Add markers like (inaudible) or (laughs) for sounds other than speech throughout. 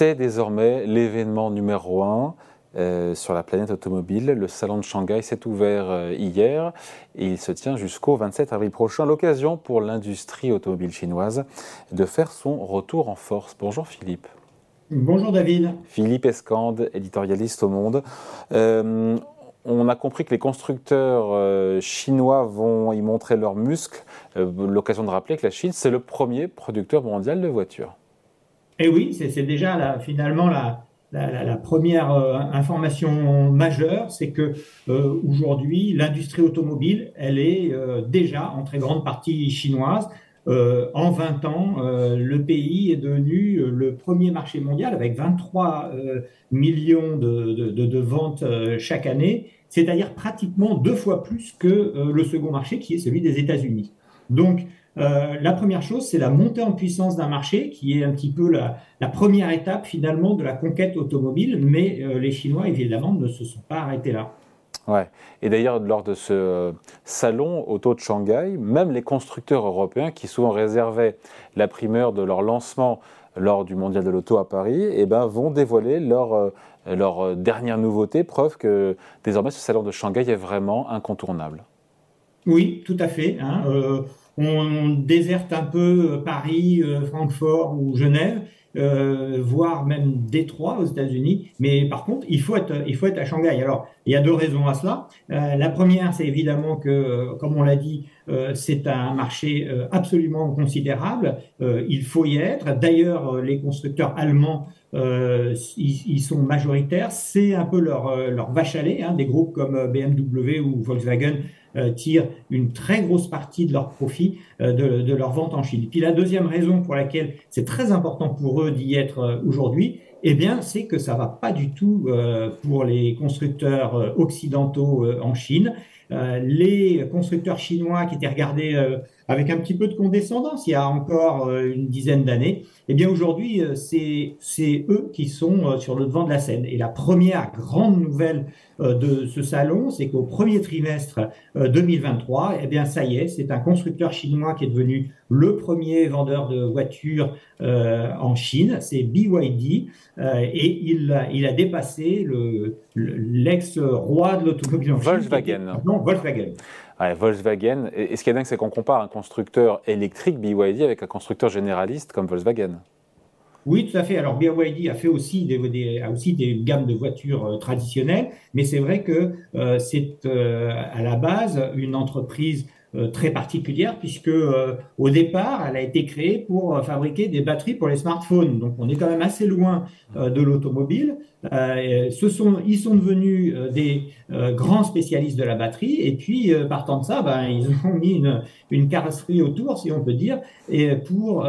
C'est désormais l'événement numéro un euh, sur la planète automobile. Le salon de Shanghai s'est ouvert euh, hier et il se tient jusqu'au 27 avril prochain. L'occasion pour l'industrie automobile chinoise de faire son retour en force. Bonjour Philippe. Bonjour David. Philippe Escande, éditorialiste au Monde. Euh, on a compris que les constructeurs chinois vont y montrer leurs muscles. L'occasion de rappeler que la Chine, c'est le premier producteur mondial de voitures. Et eh oui, c'est déjà finalement la, première euh, information majeure, c'est que euh, aujourd'hui, l'industrie automobile, elle est euh, déjà en très grande partie chinoise. en 20 ans, le pays est devenu le premier marché mondial avec 23 millions de, de ventes chaque année, c'est-à-dire pratiquement deux fois plus que le second marché qui est celui des États-Unis. Donc, euh, la première chose, c'est la montée en puissance d'un marché qui est un petit peu la, première étape finalement de la conquête automobile, mais euh, les Chinois évidemment ne se sont pas arrêtés là. Ouais. Et d'ailleurs, lors de ce salon auto de Shanghai, même les constructeurs européens qui souvent réservaient la primeur de leur lancement lors du mondial de l'auto à Paris, eh ben, vont dévoiler leur, euh, leur dernière nouveauté, preuve que désormais ce salon de Shanghai est vraiment incontournable. Oui, tout à fait. Hein on déserte un peu euh, Paris, euh, Francfort ou Genève, euh, voire même Détroit aux États-Unis. Mais par contre, il faut être, il faut être à Shanghai. Alors, il y a deux raisons à cela. la première, c'est évidemment que, comme on l'a dit, c'est un marché absolument considérable. il faut y être. D'ailleurs, les constructeurs allemands ils, sont majoritaires. C'est un peu leur, leur vache à lait. Hein, des groupes comme BMW ou Volkswagen tirent une très grosse partie de leur profit euh, de, de, leur vente en Chine. Puis la deuxième raison pour laquelle c'est très important pour eux d'y être euh, aujourd'hui, eh bien, c'est que ça va pas du tout pour les constructeurs occidentaux en Chine. Les constructeurs chinois qui étaient regardés avec un petit peu de condescendance il y a encore une dizaine d'années, eh bien aujourd'hui, c'est eux qui sont sur le devant de la scène. Et la première grande nouvelle euh, de ce salon, c'est qu'au premier trimestre 2023, euh, eh bien ça y est, c'est un constructeur chinois qui est devenu le premier vendeur de voitures euh, en Chine, c'est BYD, et il a, il a dépassé l'ex-roi de l'automobile en Chine. Volkswagen. Volkswagen. Volkswagen. Et ce qui est dingue, c'est qu'on compare un constructeur électrique BYD avec un constructeur généraliste comme Volkswagen. Oui, tout à fait. Alors BYD a fait aussi des, a aussi des gammes de voitures euh, traditionnelles, mais c'est vrai que euh, c'est euh, à la base une entreprise très particulière puisque euh, au départ, elle a été créée pour euh, fabriquer des batteries pour les smartphones. Donc, on est quand même assez loin de l'automobile. ils sont devenus des grands spécialistes de la batterie et puis partant de ça, ben, ils ont (laughs) mis une, carrosserie autour, si on peut dire, et pour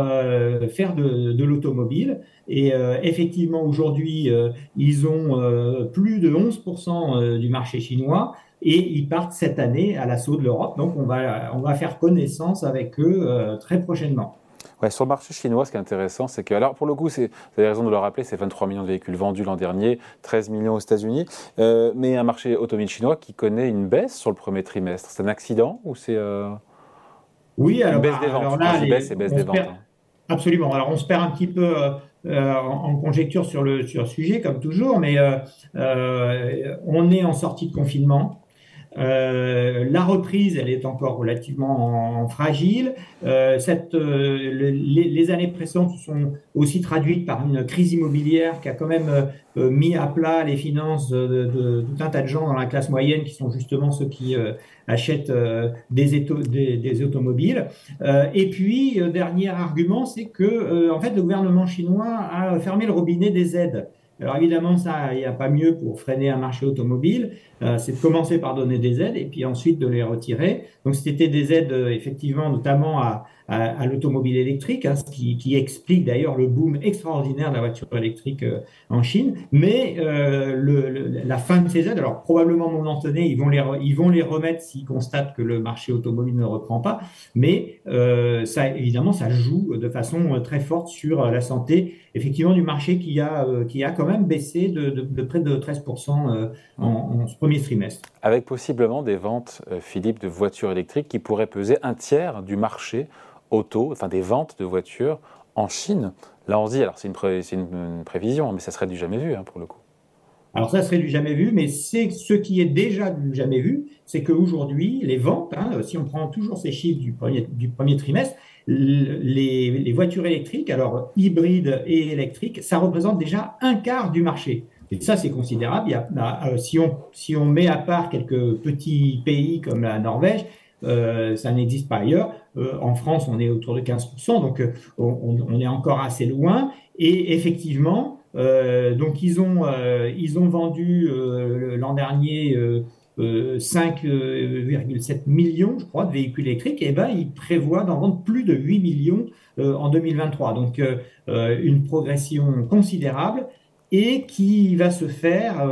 faire de l'automobile. Et effectivement, aujourd'hui, ils ont plus de 11% du marché chinois et ils partent cette année à l'assaut de l'Europe. Donc on va, on va faire connaissance avec eux euh, très prochainement. Ouais, sur le marché chinois, ce qui est intéressant, c'est que, alors pour le coup, vous avez raison de le rappeler, c'est 23 millions de véhicules vendus l'an dernier, 13 millions aux États-Unis, euh, mais un marché automobile chinois qui connaît une baisse sur le premier trimestre. C'est un accident ou c'est euh, oui, alors, une baisse des ventes? alors là, baisse, baisse des ventes. Hein. Absolument. Alors on se perd un petit peu en, en, conjecture sur le, sur le sujet, comme toujours, mais on est en sortie de confinement. Euh, la reprise, elle est encore relativement fragile. Euh, euh, les, années précédentes sont aussi traduites par une crise immobilière qui a quand même mis à plat les finances de, tout un tas de gens dans la classe moyenne qui sont justement ceux qui achètent des, des, automobiles. et puis, dernier argument, c'est que en fait, le gouvernement chinois a fermé le robinet des aides. Alors évidemment, ça, il n'y a pas mieux pour freiner un marché automobile, euh, c'est de commencer par donner des aides et puis ensuite de les retirer. Donc c'était des aides euh, effectivement notamment à, à, l'automobile électrique, hein, ce qui, explique d'ailleurs le boom extraordinaire de la voiture électrique euh, en Chine. Mais euh, la fin de ces aides, alors probablement momentané, ils vont les, ils vont les remettre s'ils constatent que le marché automobile ne reprend pas. Mais euh, ça, évidemment, ça joue de façon très forte sur la santé, effectivement, du marché qui a, qui a quand même baissé de près de 13% en, en, ce premier trimestre. Avec possiblement des ventes, Philippe, de voitures électriques qui pourraient peser un tiers du marché auto, enfin des ventes de voitures en Chine. Là, on se dit, alors c'est une, prévision, mais ça serait du jamais vu hein, pour le coup. Alors ça serait du jamais vu, mais c'est ce qui est déjà du jamais vu, c'est qu'aujourd'hui, les ventes, hein, si on prend toujours ces chiffres du premier, du premier trimestre, les, les, voitures électriques, alors hybrides et électriques, ça représente déjà un quart du marché. Et ça, c'est considérable. Bah, euh, si, on, si on met à part quelques petits pays comme la Norvège, euh, ça n'existe pas ailleurs. Euh, en France, on est autour de 15%, donc euh, on, on, est encore assez loin. Et effectivement, donc ils ont, ils ont vendu l'an dernier 5,7 millions, je crois, de véhicules électriques. Et ben, ils prévoient d'en vendre plus de 8 millions en 2023. Donc une progression considérable et qui va se faire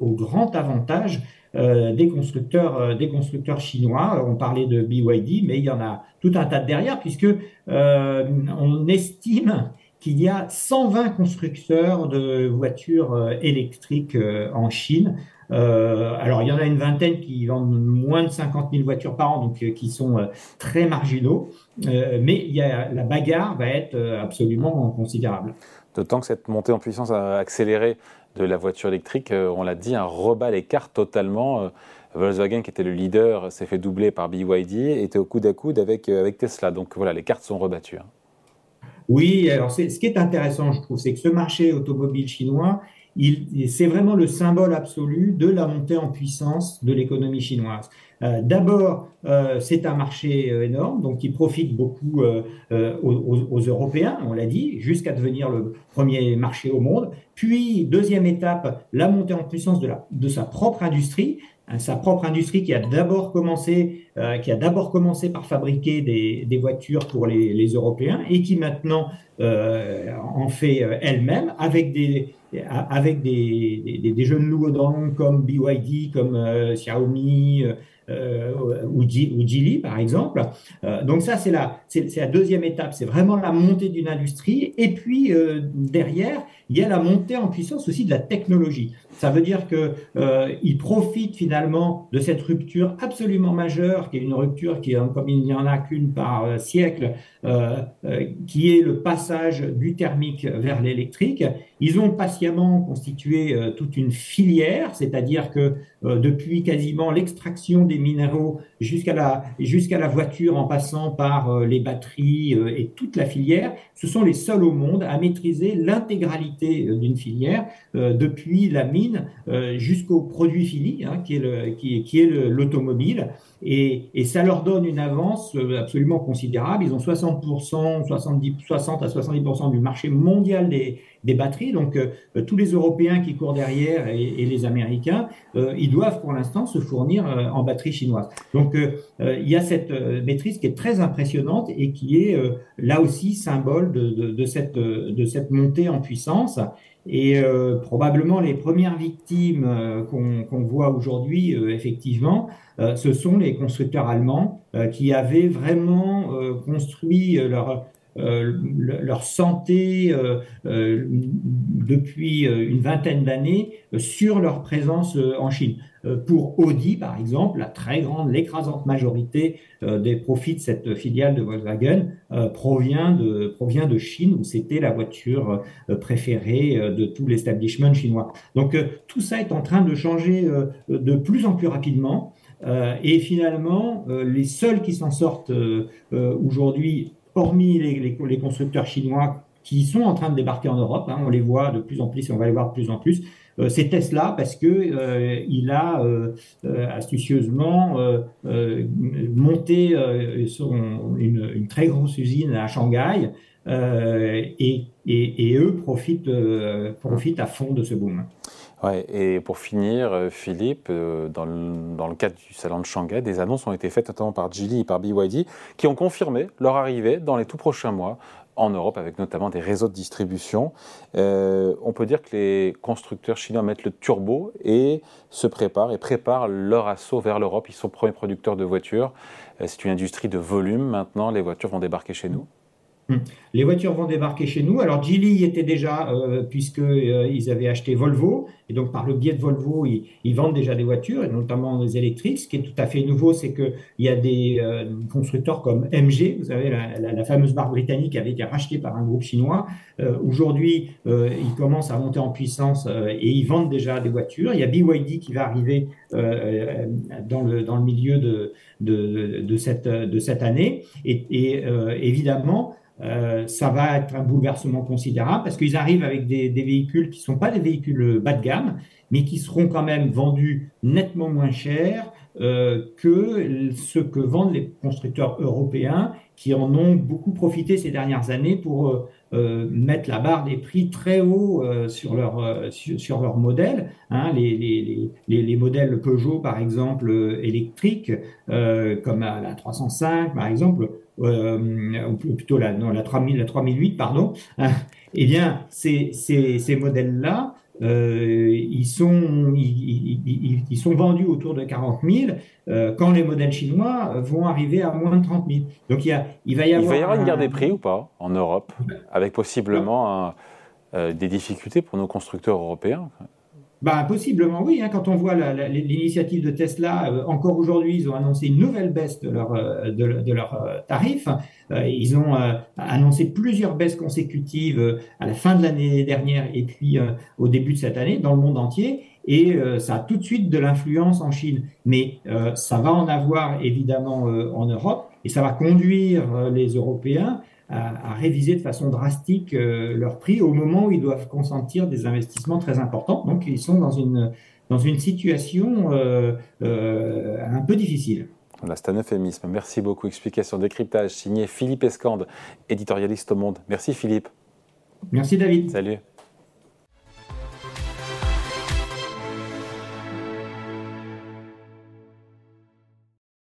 au grand avantage des constructeurs, euh, des constructeurs chinois. On parlait de BYD, mais il y en a tout un tas de derrière, puisque euh, on estime qu'il y a 120 constructeurs de voitures électriques en Chine. alors, il y en a une vingtaine qui vendent moins de 50 000 voitures par an, donc qui sont très marginaux. mais la bagarre va être absolument considérable. D'autant que cette montée en puissance a accéléré de la voiture électrique, euh, on l'a dit, un rebat les cartes totalement. Euh, Volkswagen, qui était le leader, s'est fait doubler par BYD, était au coude à coude avec, euh, avec Tesla. Donc voilà, les cartes sont rebattues. Hein. Oui, alors ce qui est intéressant, je trouve, c'est que ce marché automobile chinois, c'est vraiment le symbole absolu de la montée en puissance de l'économie chinoise. Euh, d'abord, euh, c'est un marché euh, énorme, donc qui profite beaucoup aux, Européens, on l'a dit, jusqu'à devenir le premier marché au monde. Puis, deuxième étape, la montée en puissance de, sa propre industrie, sa propre industrie qui a d'abord commencé, qui a d'abord commencé par fabriquer des, des voitures pour les, les, Européens et qui maintenant en fait elle-même avec des avec des, des, des, jeunes loups comme BYD, comme Xiaomi, euh, ou, Geely, par exemple. Euh, donc ça, c'est la, c'est, la deuxième étape. C'est vraiment la montée d'une industrie. Et puis, euh, derrière, il y a la montée en puissance aussi de la technologie. Ça veut dire que il profite finalement de cette rupture absolument majeure, qui est une rupture qui, comme il n'y en a qu'une par siècle, qui est le passage du thermique vers l'électrique. Ils ont patiemment constitué toute une filière, c'est-à-dire que depuis quasiment l'extraction des minéraux jusqu'à la, jusqu'à la voiture en passant par euh, les batteries euh, et toute la filière, ce sont les seuls au monde à maîtriser l'intégralité euh, d'une filière, depuis la mine jusqu'au produit fini, hein, qui est, l'automobile. Et, ça leur donne une avance absolument considérable. Ils ont 60%, 70, 60 à 70% du marché mondial des, des batteries. Donc, tous les Européens qui courent derrière et, et les Américains, ils doivent pour l'instant se fournir en batterie chinoise. Donc, euh, il y a cette euh, maîtrise qui est très impressionnante et qui est euh, là aussi symbole de, cette, de cette montée en puissance. Et probablement les premières victimes qu'on voit aujourd'hui, effectivement, ce sont les constructeurs allemands qui avaient vraiment construit leur, leur santé depuis une vingtaine d'années sur leur présence en Chine. Euh, pour Audi, par exemple, la très grande, l'écrasante majorité euh, des profits de cette filiale de Volkswagen euh, provient de, provient de Chine, où c'était la voiture préférée de tout l'establishment chinois. Donc tout ça est en train de changer de plus en plus rapidement. et finalement, les seuls qui s'en sortent aujourd'hui, hormis les, constructeurs chinois qui sont en train de débarquer en Europe, hein, on les voit de plus en plus et on va les voir de plus en plus, euh, c'est Tesla parce que euh, a euh, astucieusement monté une, très grosse usine à Shanghai et, eux profitent, profitent à fond de ce boom. Ouais, et pour finir, Philippe, dans le, dans le, cadre du salon de Shanghai, des annonces ont été faites notamment par Geely et par BYD qui ont confirmé leur arrivée dans les tout prochains mois en Europe, avec notamment des réseaux de distribution. Euh, on peut dire que les constructeurs chinois mettent le turbo et se préparent et préparent leur assaut vers l'Europe. Ils sont premiers producteurs de voitures. Euh, c'est une industrie de volume maintenant. Les voitures vont débarquer chez nous. Hum. Les voitures vont débarquer chez nous. Alors Geely y était déjà euh, puisqu'ils euh, avaient acheté Volvo et donc par le biais de Volvo, ils, vendent déjà des voitures et notamment des électriques. Ce qui est tout à fait nouveau, c'est qu'il y a des euh, constructeurs comme MG, vous savez la, fameuse marque britannique avait été rachetée par un groupe chinois. Aujourd'hui, ils commencent à monter en puissance et ils vendent déjà des voitures. Il y a BYD qui va arriver dans le dans le milieu de de, cette de cette année et évidemment euh, ça va être un bouleversement considérable parce qu'ils arrivent avec des, véhicules qui ne sont pas des véhicules bas de gamme, mais qui seront quand même vendus nettement moins cher que ce que vendent les constructeurs européens qui en ont beaucoup profité ces dernières années pour euh, mettre la barre des prix très haut sur leur sur, leur modèle. Hein, les, les, les, les, modèles Peugeot par exemple électriques, comme la 305 par exemple, euh, ou plutôt la, non, la, 3000, la 3008, pardon, hein, eh bien, ces, ces, ces modèles-là, euh, ils, sont, ils, ils, sont vendus autour de 40 000, euh, quand les modèles chinois vont arriver à moins de 30 000. Donc il, y a, il va y avoir. Il va y avoir une guerre des prix ou pas en Europe, avec possiblement euh, des difficultés pour nos constructeurs européens bah, possiblement oui. Hein, quand on voit l'initiative de Tesla, euh, encore aujourd'hui, ils ont annoncé une nouvelle baisse de leurs euh, de, leur, euh, tarifs. ils ont annoncé plusieurs baisses consécutives à la fin de l'année dernière et puis au début de cette année dans le monde entier. Et ça a tout de suite de l'influence en Chine. Mais ça va en avoir évidemment en Europe et ça va conduire les Européens à, réviser de façon drastique euh, leurs prix au moment où ils doivent consentir des investissements très importants. Donc, ils sont dans une, dans une situation euh, euh, un peu difficile. Voilà, c'est un euphémisme. Merci beaucoup. Explication, décryptage signé Philippe Escande, éditorialiste au Monde. Merci Philippe. Merci David. Salut.